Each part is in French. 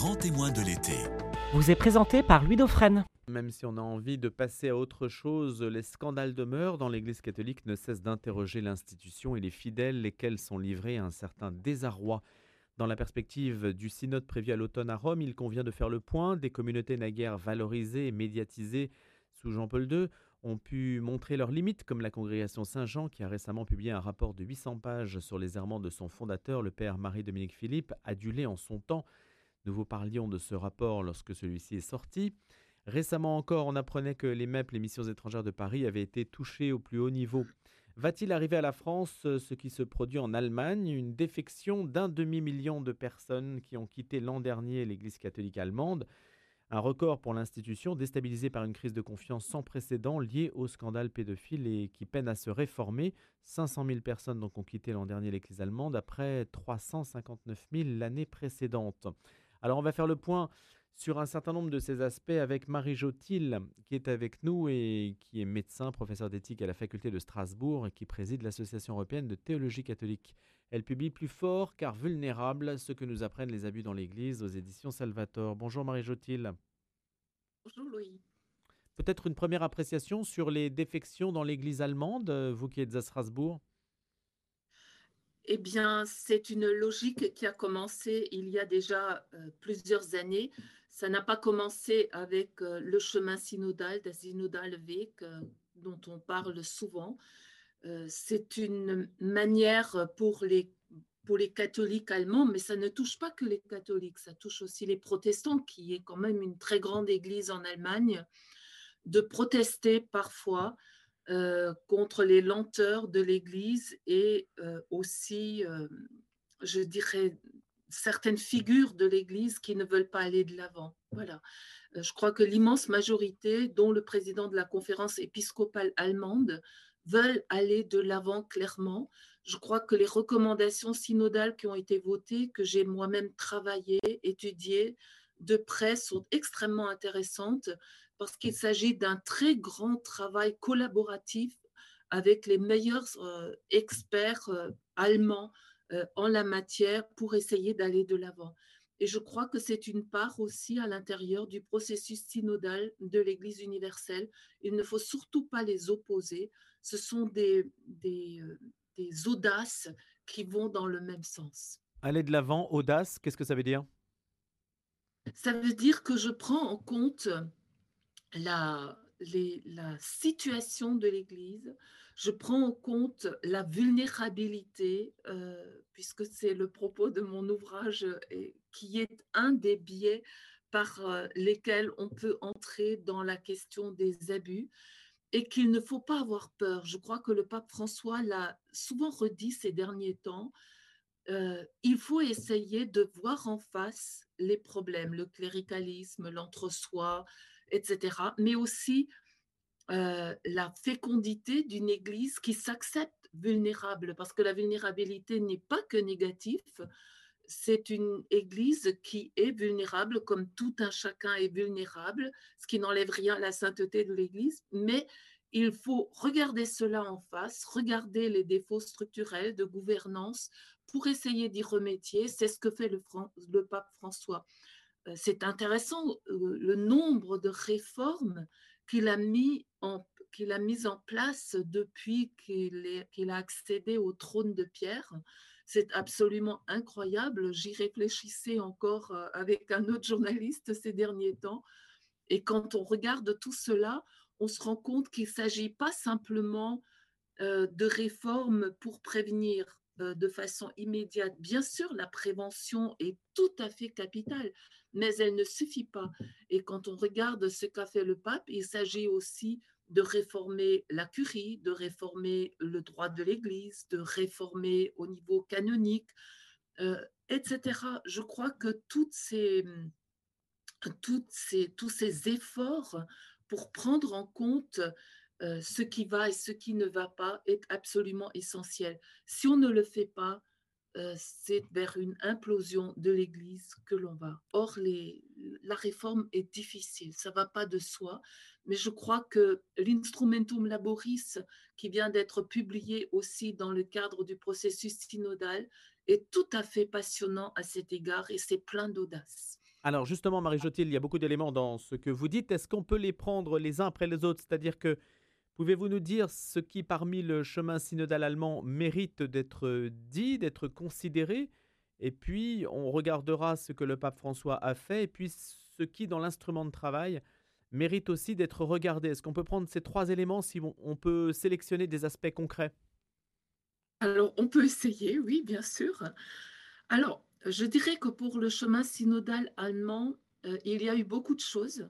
grand témoin de l'été. Vous est présenté par Louis Dauphren. Même si on a envie de passer à autre chose, les scandales demeurent dans l'Église catholique ne cessent d'interroger l'institution et les fidèles, lesquels sont livrés à un certain désarroi. Dans la perspective du synode prévu à l'automne à Rome, il convient de faire le point. Des communautés naguère valorisées et médiatisées sous Jean-Paul II ont pu montrer leurs limites, comme la congrégation Saint-Jean qui a récemment publié un rapport de 800 pages sur les errements de son fondateur, le père Marie-Dominique Philippe, adulé en son temps. Nous vous parlions de ce rapport lorsque celui-ci est sorti. Récemment encore, on apprenait que les MEP, les missions étrangères de Paris, avaient été touchées au plus haut niveau. Va-t-il arriver à la France ce qui se produit en Allemagne, une défection d'un demi-million de personnes qui ont quitté l'an dernier l'Église catholique allemande un record pour l'institution, déstabilisée par une crise de confiance sans précédent liée au scandale pédophile et qui peine à se réformer. 500 000 personnes ont quitté l'an dernier l'Église allemande après 359 000 l'année précédente. Alors on va faire le point sur un certain nombre de ces aspects avec Marie Jotil qui est avec nous et qui est médecin, professeur d'éthique à la faculté de Strasbourg et qui préside l'Association européenne de théologie catholique. Elle publie Plus fort car vulnérable, ce que nous apprennent les abus dans l'Église aux éditions Salvator. Bonjour Marie Jotil. Bonjour Louis. Peut-être une première appréciation sur les défections dans l'Église allemande, vous qui êtes à Strasbourg? Eh bien, c'est une logique qui a commencé il y a déjà euh, plusieurs années. Ça n'a pas commencé avec euh, le chemin synodal, der Synodalweg, euh, dont on parle souvent. c'est une manière pour les, pour les catholiques allemands, mais ça ne touche pas que les catholiques, ça touche aussi les protestants, qui est quand même une très grande église en Allemagne, de protester parfois euh, contre les lenteurs de l'Église et euh, aussi, euh, je dirais, certaines figures de l'Église qui ne veulent pas aller de l'avant. Voilà. Je crois que l'immense majorité, dont le président de la conférence épiscopale allemande, veulent aller de l'avant clairement. Je crois que les recommandations synodales qui ont été votées, que j'ai moi-même travaillé, étudié de près, sont extrêmement intéressantes parce qu'il s'agit d'un très grand travail collaboratif avec les meilleurs euh, experts euh, allemands euh, en la matière pour essayer d'aller de l'avant. Et je crois que c'est une part aussi à l'intérieur du processus synodal de l'Église universelle. Il ne faut surtout pas les opposer. Ce sont des, des, des audaces qui vont dans le même sens. Aller de l'avant, audace, qu'est-ce que ça veut dire? Ça veut dire que je prends en compte la, situation de l'Église, je prends en compte la vulnérabilité, euh, puisque c'est le propos de mon ouvrage, et, qui est un des biais par euh, lesquels on peut entrer dans la question des abus et qu'il ne faut pas avoir peur. Je crois que le pape François l'a souvent redit ces derniers temps. Euh, il faut essayer de voir en face les problèmes, le cléricalisme, l'entre-soi, etc. Mais aussi euh, la fécondité d'une Église qui s'accepte vulnérable, parce que la vulnérabilité n'est pas que négatif, c'est une Église qui est vulnérable, comme tout un chacun est vulnérable, ce qui n'enlève rien à la sainteté de l'Église, mais il faut regarder cela en face, regarder les défauts structurels de gouvernance pour essayer d'y remédier. C'est ce que fait le, le pape François. Euh, c'est intéressant euh, le nombre de réformes qu'il a mis en qu'il a en place depuis qu'il a accédé au trône de Pierre. C'est absolument incroyable. J'y réfléchissais encore euh, avec un autre journaliste ces derniers temps. Et quand on regarde tout cela, on se rend compte qu'il ne s'agit pas simplement de réformes pour prévenir de façon immédiate. Bien sûr, la prévention est tout à fait capitale, mais elle ne suffit pas. Et quand on regarde ce qu'a fait le pape, il s'agit aussi de réformer la curie, de réformer le droit de l'Église, de réformer au niveau canonique, euh, etc. Je crois que tous ces efforts pour prendre en compte euh, ce qui va et ce qui ne va pas est absolument essentiel. Si on ne le fait pas, euh, c'est vers une implosion de l'Église que l'on va. Or, la réforme est difficile, ça ne va pas de soi, mais je crois que l'Instrumentum Laboris, qui vient d'être publié aussi dans le cadre du processus synodal, est tout à fait passionnant à cet égard et c'est plein d'audace. Alors justement, Marie-Jotil, il y a beaucoup d'éléments dans ce que vous dites. Est-ce qu'on peut les prendre les uns après les autres? C'est-à-dire que pouvez-vous nous dire ce qui, parmi le chemin synodal allemand, mérite d'être dit, d'être considéré? Et puis, on regardera ce que le pape François a fait, et puis ce qui, dans l'instrument de travail, mérite aussi d'être regardé. Est-ce qu'on peut prendre ces trois éléments si on peut sélectionner des aspects concrets? Alors, on peut essayer, oui, bien sûr. Alors, je dirais que pour le chemin synodal allemand, euh, il y a eu beaucoup de choses.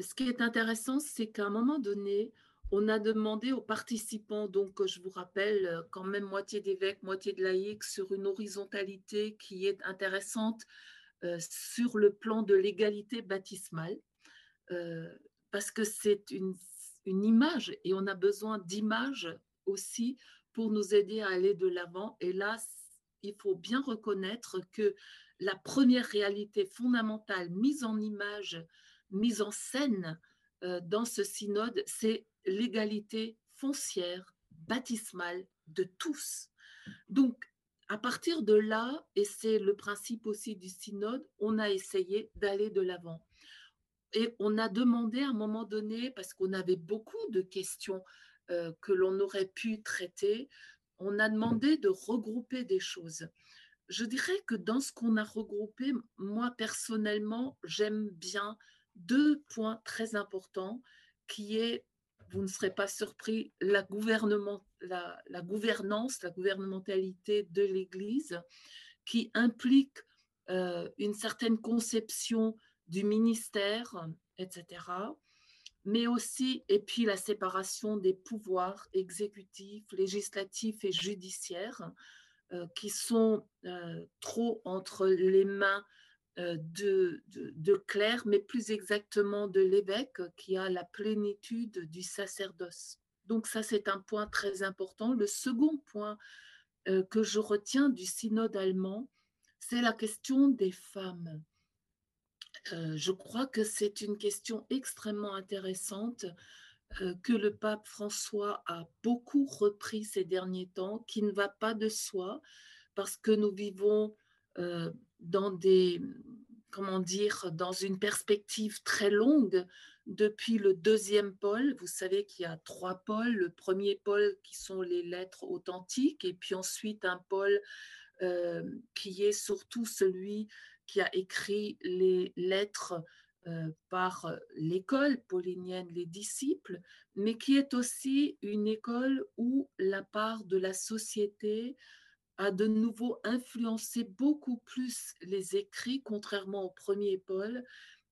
Ce qui est intéressant, c'est qu'à un moment donné, on a demandé aux participants, donc je vous rappelle, euh, quand même moitié d'évêques, moitié de laïcs, sur une horizontalité qui est intéressante euh, sur le plan de l'égalité baptismale, parce que c'est une, image et on a besoin d'images aussi pour nous aider à aller de l'avant. Et là, il faut bien reconnaître que la première réalité fondamentale mise en image, mise en scène euh, dans ce synode, c'est l'égalité foncière, baptismale de tous. Donc, à partir de là, et c'est le principe aussi du synode, on a essayé d'aller de l'avant. Et on a demandé à un moment donné, parce qu'on avait beaucoup de questions euh, que l'on aurait pu traiter, on a demandé de regrouper des choses. Je dirais que dans ce qu'on a regroupé, moi personnellement, j'aime bien deux points très importants qui est, vous ne serez pas surpris, la, gouvernance, la gouvernementalité de l'Église qui implique euh, une certaine conception du ministère, etc mais aussi, et puis la séparation des pouvoirs exécutifs, législatifs et judiciaires euh, qui sont euh, trop entre les mains de, de, de, clerc, mais plus exactement de l'évêque qui a la plénitude du sacerdoce. Donc ça, c'est un point très important. Le second point que je retiens du synode allemand, c'est la question des femmes. Euh, je crois que c'est une question extrêmement intéressante euh, que le pape François a beaucoup repris ces derniers temps, qui ne va pas de soi, parce que nous vivons euh, dans des, comment dire, dans une perspective très longue depuis le deuxième pôle. Vous savez qu'il y a trois pôles. Le premier pôle qui sont les lettres authentiques, et puis ensuite un pôle qui est surtout celui qui a écrit les lettres euh, par l'école paulinienne, les disciples, mais qui est aussi une école où la part de la société a de nouveau influencé beaucoup plus les écrits, contrairement au premier Paul,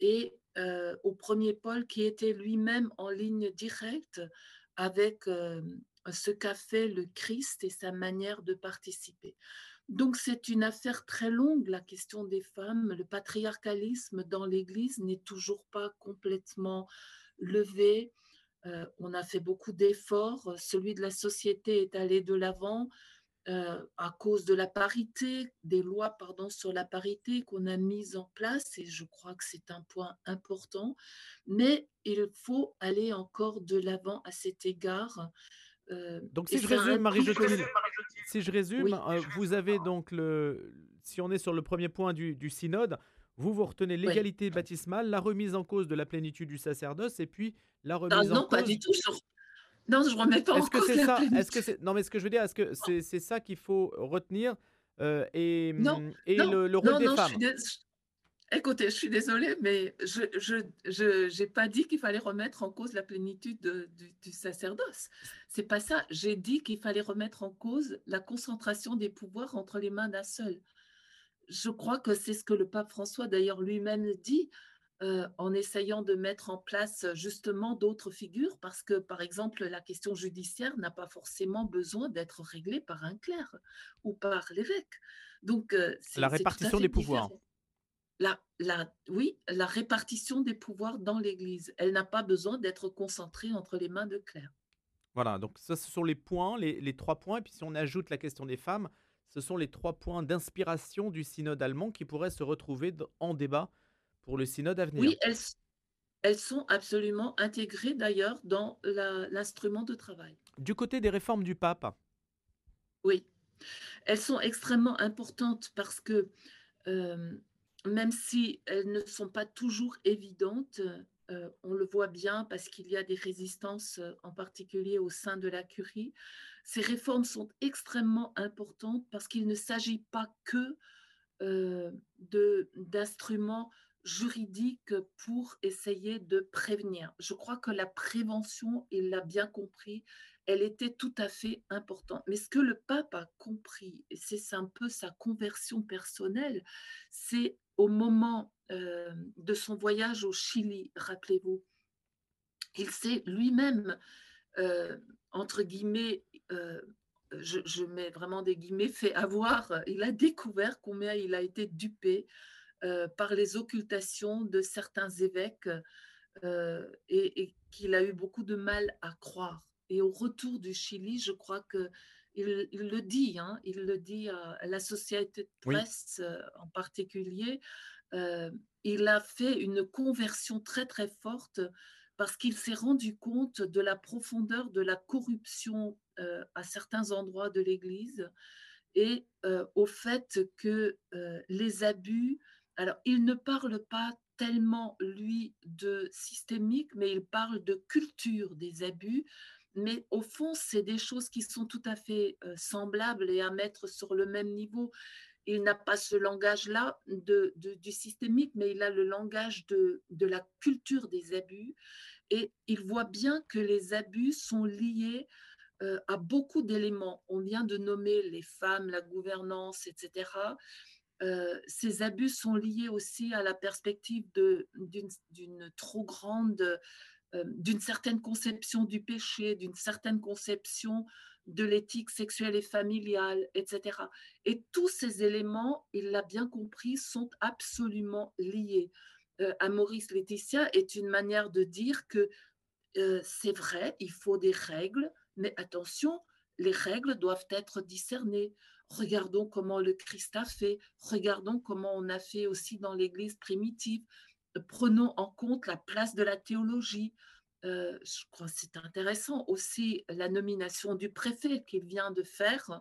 et euh, au premier Paul qui était lui-même en ligne directe avec euh, ce qu'a fait le Christ et sa manière de participer. Donc c'est une affaire très longue, la question des femmes. Le patriarcalisme dans l'Église n'est toujours pas complètement levé. Euh, on a fait beaucoup d'efforts. Celui de la société est allé de l'avant euh, à cause de la parité, des lois pardon, sur la parité qu'on a mises en place, et je crois que c'est un point important. Mais il faut aller encore de l'avant à cet égard. Euh, donc si je résume, Marie-Jocelyne, si je résume, euh, vous avez donc le, si on est sur le premier point du, synode, vous vous retenez l'égalité baptismale, la remise en cause de la plénitude du sacerdoce, et puis la ah remise non, en cause. Non, pas du tout. Non, je remets pas est-ce que c'est ça Est-ce que c'est non mais ce que je veux dire, est-ce que c'est ça qu'il faut retenir euh, et, non, et le, rôle des femmes? Écoutez, je suis désolée, mais je n'ai pas dit qu'il fallait remettre en cause la plénitude du, du, sacerdoce. C'est pas ça. J'ai dit qu'il fallait remettre en cause la concentration des pouvoirs entre les mains d'un seul. Je crois que c'est ce que le pape François d'ailleurs lui-même dit euh, en essayant de mettre en place justement d'autres figures, parce que par exemple la question judiciaire n'a pas forcément besoin d'être réglée par un clerc ou par l'évêque. Donc euh, la répartition des pouvoirs la, la, oui, la répartition des pouvoirs dans l'Église. Elle n'a pas besoin d'être concentrée entre les mains de clercs. Voilà, donc ça, ce sont les points, les, trois points. Et puis si on ajoute la question des femmes, ce sont les trois points d'inspiration du synode allemand qui pourraient se retrouver en débat pour le synode à venir. Oui, elles, elles sont absolument intégrées d'ailleurs dans l'instrument de travail. Du côté des réformes du pape Oui, elles sont extrêmement importantes parce que euh, même si elles ne sont pas toujours évidentes, euh, on le voit bien parce qu'il y a des résistances, euh, en particulier au sein de la curie. Ces réformes sont extrêmement importantes parce qu'il ne s'agit pas que euh, d'instruments juridiques pour essayer de prévenir. Je crois que la prévention, il l'a bien compris, elle était tout à fait importante. Mais ce que le pape a compris, c'est un peu sa conversion personnelle, c'est au moment euh, de son voyage au Chili, rappelez-vous, il s'est lui-même, euh, entre guillemets, euh, je, je, mets vraiment des guillemets, fait avoir, il a découvert combien il a été dupé par les occultations de certains évêques et, et qu'il a eu beaucoup de mal à croire. Et au retour du Chili, je crois que il, le dit, hein, il le dit à, la société de presse euh, en particulier. Euh, il a fait une conversion très très forte parce qu'il s'est rendu compte de la profondeur de la corruption euh, à certains endroits de l'Église et au fait que les abus, alors il ne parle pas tellement, lui, de systémique, mais il parle de culture des abus, mais au fond, c'est des choses qui sont tout à fait euh, semblables et à mettre sur le même niveau. Il n'a pas ce langage-là de, du systémique, mais il a le langage de, de la culture des abus. Et il voit bien que les abus sont liés euh, à beaucoup d'éléments. On vient de nommer les femmes, la gouvernance, etc. Euh, ces abus sont liés aussi à la perspective d'une trop grande euh, d'une certaine conception du péché, d'une certaine conception de l'éthique sexuelle et familiale, etc. Et tous ces éléments, il l'a bien compris, sont absolument liés. Euh, à Maurice Laetitia est une manière de dire que euh, c'est vrai, il faut des règles, mais attention, les règles doivent être discernées. Regardons comment le Christ a fait, regardons comment on a fait aussi dans l'Église primitive, prenons en compte la place de la théologie. Euh, je crois que c'est intéressant aussi la nomination du préfet qu'il vient de faire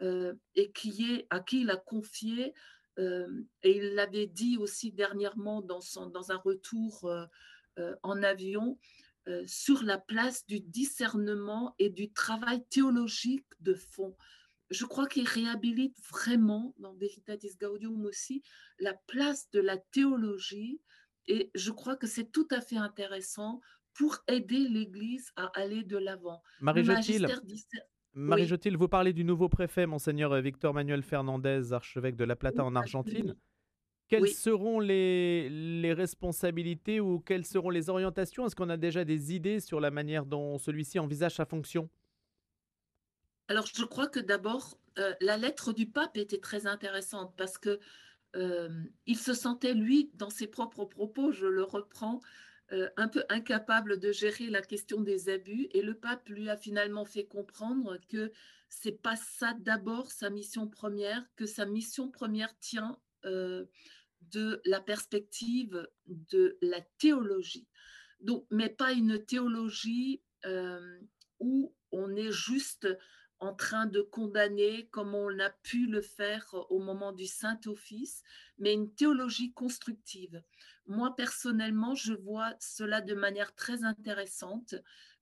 euh, et qui est, à qui il a confié, euh, et il l'avait dit aussi dernièrement dans, son, dans un retour en avion, sur la place du discernement et du travail théologique de fond. Je crois qu'il réhabilite vraiment, dans Veritatis Gaudium aussi, la place de la théologie et je crois que c'est tout à fait intéressant pour aider l'Église à aller de l'avant. Marie-Jotil, Marie vous parlez du nouveau préfet, monseigneur Victor Manuel Fernandez, archevêque de La Plata en Argentine. Quelles seront les, les, responsabilités ou quelles seront les orientations? Est-ce qu'on a déjà des idées sur la manière dont celui-ci envisage sa fonction? Alors, je crois que d'abord, euh, la lettre du pape était très intéressante parce que euh, il se sentait, lui, dans ses propres propos, je le reprends, euh, un peu incapable de gérer la question des abus. Et le pape lui a finalement fait comprendre que c'est pas ça d'abord sa mission première, que sa mission première tient euh, de la perspective de la théologie. Donc, mais pas une théologie où on est juste en train de condamner comme on a pu le faire au moment du Saint-Office, mais une théologie constructive. Moi, personnellement, je vois cela de manière très intéressante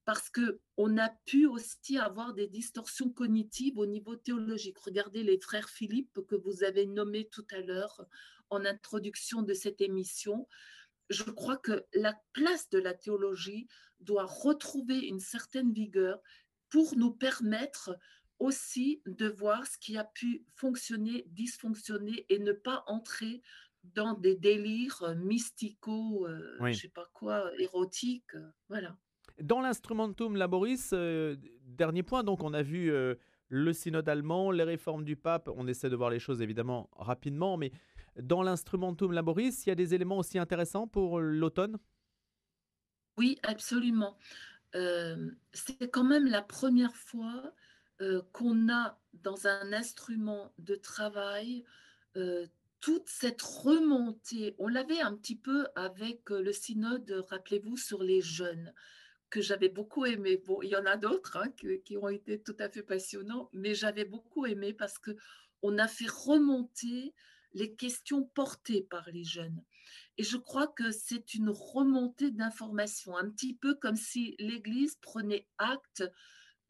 parce que on a pu aussi avoir des distorsions cognitives au niveau théologique. Regardez les frères Philippe que vous avez nommés tout à l'heure en introduction de cette émission. Je crois que la place de la théologie doit retrouver une certaine vigueur pour nous permettre aussi de voir ce qui a pu fonctionner, dysfonctionner et ne pas entrer dans des délires euh, mystico, euh, je ne sais pas quoi, érotiques. Euh, voilà. Dans l'instrumentum laboris, dernier point, donc on a vu le synode allemand, les réformes du pape, on essaie de voir les choses évidemment rapidement, mais dans l'instrumentum laboris, il y a des éléments aussi intéressants pour l'automne? Oui, absolument. c'est quand même la première fois qu'on a dans un instrument de travail toute cette remontée. On l'avait un petit peu avec le synode, rappelez-vous, sur les jeunes que j'avais beaucoup aimé. Bon, il y en a d'autres hein, qui, ont été tout à fait passionnants, mais j'avais beaucoup aimé parce que on a fait remonter les questions portées par les jeunes. Et je crois que c'est une remontée d'informations, un petit peu comme si l'Église prenait acte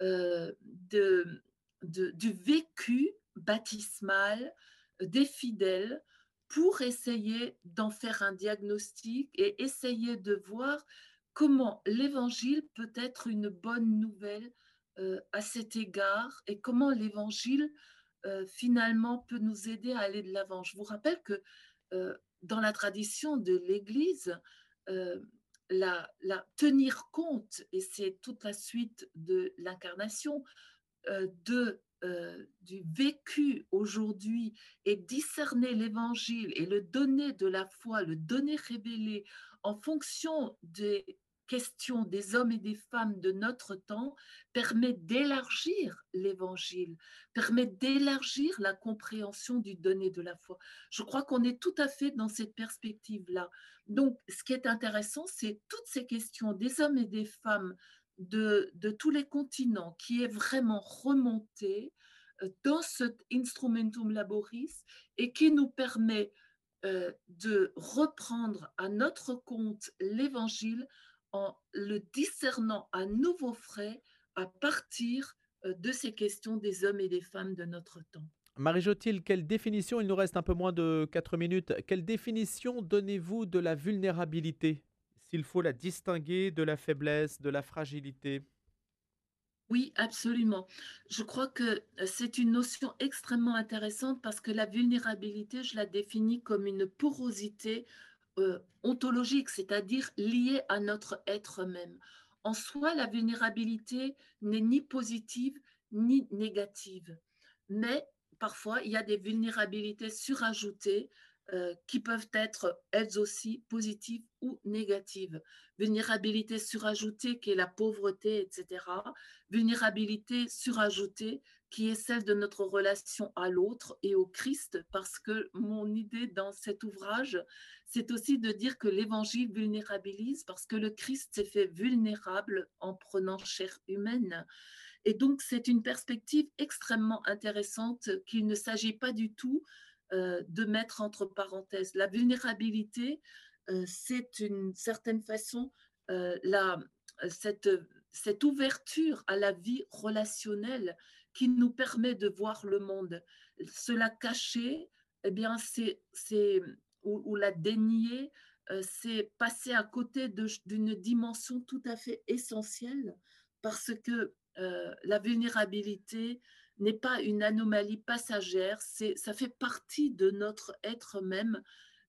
euh, de, du vécu baptismal des fidèles pour essayer d'en faire un diagnostic et essayer de voir comment l'Évangile peut être une bonne nouvelle euh, à cet égard et comment l'Évangile euh, finalement peut nous aider à aller de l'avant. Je vous rappelle que euh, dans la tradition de l'Église, la, la, tenir compte, et c'est toute la suite de l'incarnation, de du vécu aujourd'hui et discerner l'évangile et le donner de la foi, le donner révélé en fonction des question des hommes et des femmes de notre temps permet d'élargir l'évangile, permet d'élargir la compréhension du donné de la foi. Je crois qu'on est tout à fait dans cette perspective-là. Donc, ce qui est intéressant, c'est toutes ces questions des hommes et des femmes de, de tous les continents qui est vraiment remontée euh, dans cet instrumentum laboris et qui nous permet euh, de reprendre à notre compte l'évangile en le discernant à nouveau frais à partir euh, de ces questions des hommes et des femmes de notre temps. Marie Jotil, quelle définition, il nous reste un peu moins de 4 minutes, quelle définition donnez-vous de la vulnérabilité S'il faut la distinguer de la faiblesse, de la fragilité? Oui, absolument. Je crois que euh, c'est une notion extrêmement intéressante parce que la vulnérabilité, je la définis comme une porosité euh, ontologique, c'est-à-dire lié à notre être même. En soi, la vulnérabilité n'est ni positive ni négative, mais parfois il y a des vulnérabilités surajoutées euh, qui peuvent être elles aussi positives ou négatives. Vulnérabilité surajoutée qui est la pauvreté, etc. Vulnérabilité surajoutée qui est celle de notre relation à l'autre et au Christ, parce que mon idée dans cet ouvrage, c'est aussi de dire que l'Évangile vulnérabilise, parce que le Christ s'est fait vulnérable en prenant chair humaine. Et donc, c'est une perspective extrêmement intéressante qu'il ne s'agit pas du tout euh, de mettre entre parenthèses. La vulnérabilité, euh, c'est une certaine façon euh, cette, cette ouverture à la vie relationnelle qui nous permet de voir le monde. Cela caché, eh bien, c'est, c'est ou, la dénier, c'est passer à côté d'une dimension tout à fait essentielle parce que la vulnérabilité, n'est pas une anomalie passagère, ça fait partie de notre être même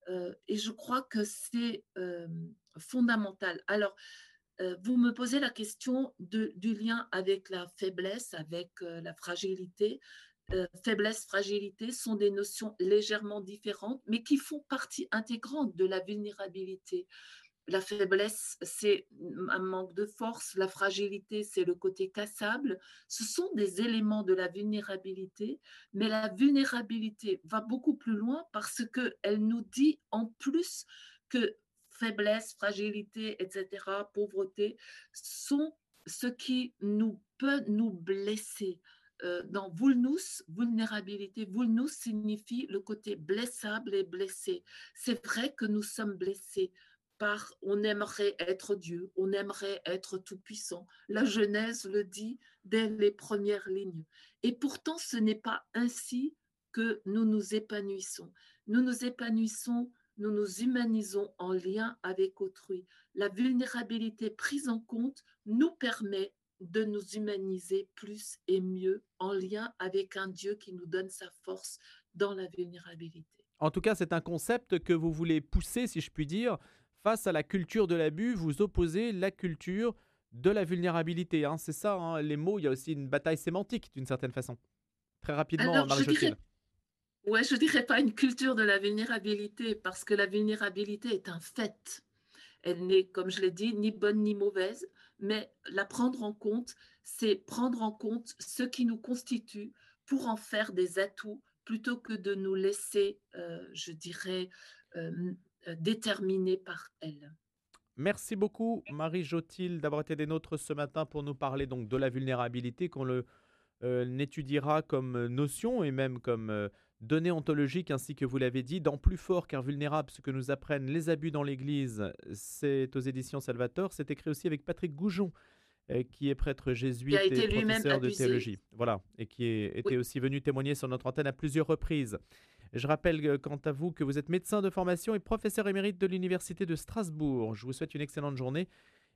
euh, et je crois que c'est euh, fondamental. Alors, euh, vous me posez la question du lien avec la faiblesse, avec la fragilité. faiblesse, fragilité sont des notions légèrement différentes, mais qui font partie intégrante de la vulnérabilité. La faiblesse, c'est un manque de force. La fragilité, c'est le côté cassable. Ce sont des éléments de la vulnérabilité, mais la vulnérabilité va beaucoup plus loin parce qu'elle nous dit en plus que faiblesse, fragilité, etc., pauvreté, sont ce qui nous peut nous blesser. Euh, dans vulnus, vulnérabilité, vulnus signifie le côté blessable et blessé. C'est vrai que nous sommes blessés on aimerait être Dieu, on aimerait être tout-puissant. La Genèse le dit dès les premières lignes. Et pourtant, ce n'est pas ainsi que nous nous épanouissons. Nous nous épanouissons, nous nous humanisons en lien avec autrui. La vulnérabilité prise en compte nous permet de nous humaniser plus et mieux en lien avec un Dieu qui nous donne sa force dans la vulnérabilité. En tout cas, c'est un concept que vous voulez pousser, si je puis dire, face à la culture de l'abus, vous opposez la culture de la vulnérabilité. Hein. C'est ça, hein, les mots, il y a aussi une bataille sémantique d'une certaine façon. Très rapidement, Marie dirais... Ouais, je dirais pas une culture de la vulnérabilité, parce que la vulnérabilité est un fait. Elle n'est, comme je l'ai dit, ni bonne ni mauvaise, mais la prendre en compte, c'est prendre en compte ce qui nous constitue pour en faire des atouts plutôt que de nous laisser, euh, je dirais, euh, euh, déterminée par elle. Merci beaucoup Marie Jotil d'avoir été des nôtres ce matin pour nous parler donc de la vulnérabilité, qu'on le euh, n'étudiera comme notion et même comme euh, données ontologiques, ainsi que vous l'avez dit, dans Plus fort car vulnérable, ce que nous apprennent les abus dans l'Église. C'est aux éditions Salvator. C'est écrit aussi avec Patrick Goujon, euh, qui est prêtre jésuite et professeur de théologie. Voilà, et qui est- était Oui. aussi venu témoigner sur notre antenne à plusieurs reprises. Je rappelle euh, quant à vous que vous êtes médecin de formation et professeur émérite de l'Université de Strasbourg. Je vous souhaite une excellente journée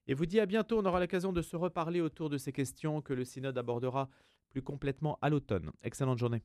et vous dis à bientôt. On aura l'occasion de se reparler autour de ces questions que le synode abordera plus complètement à l'automne. Excellente journée.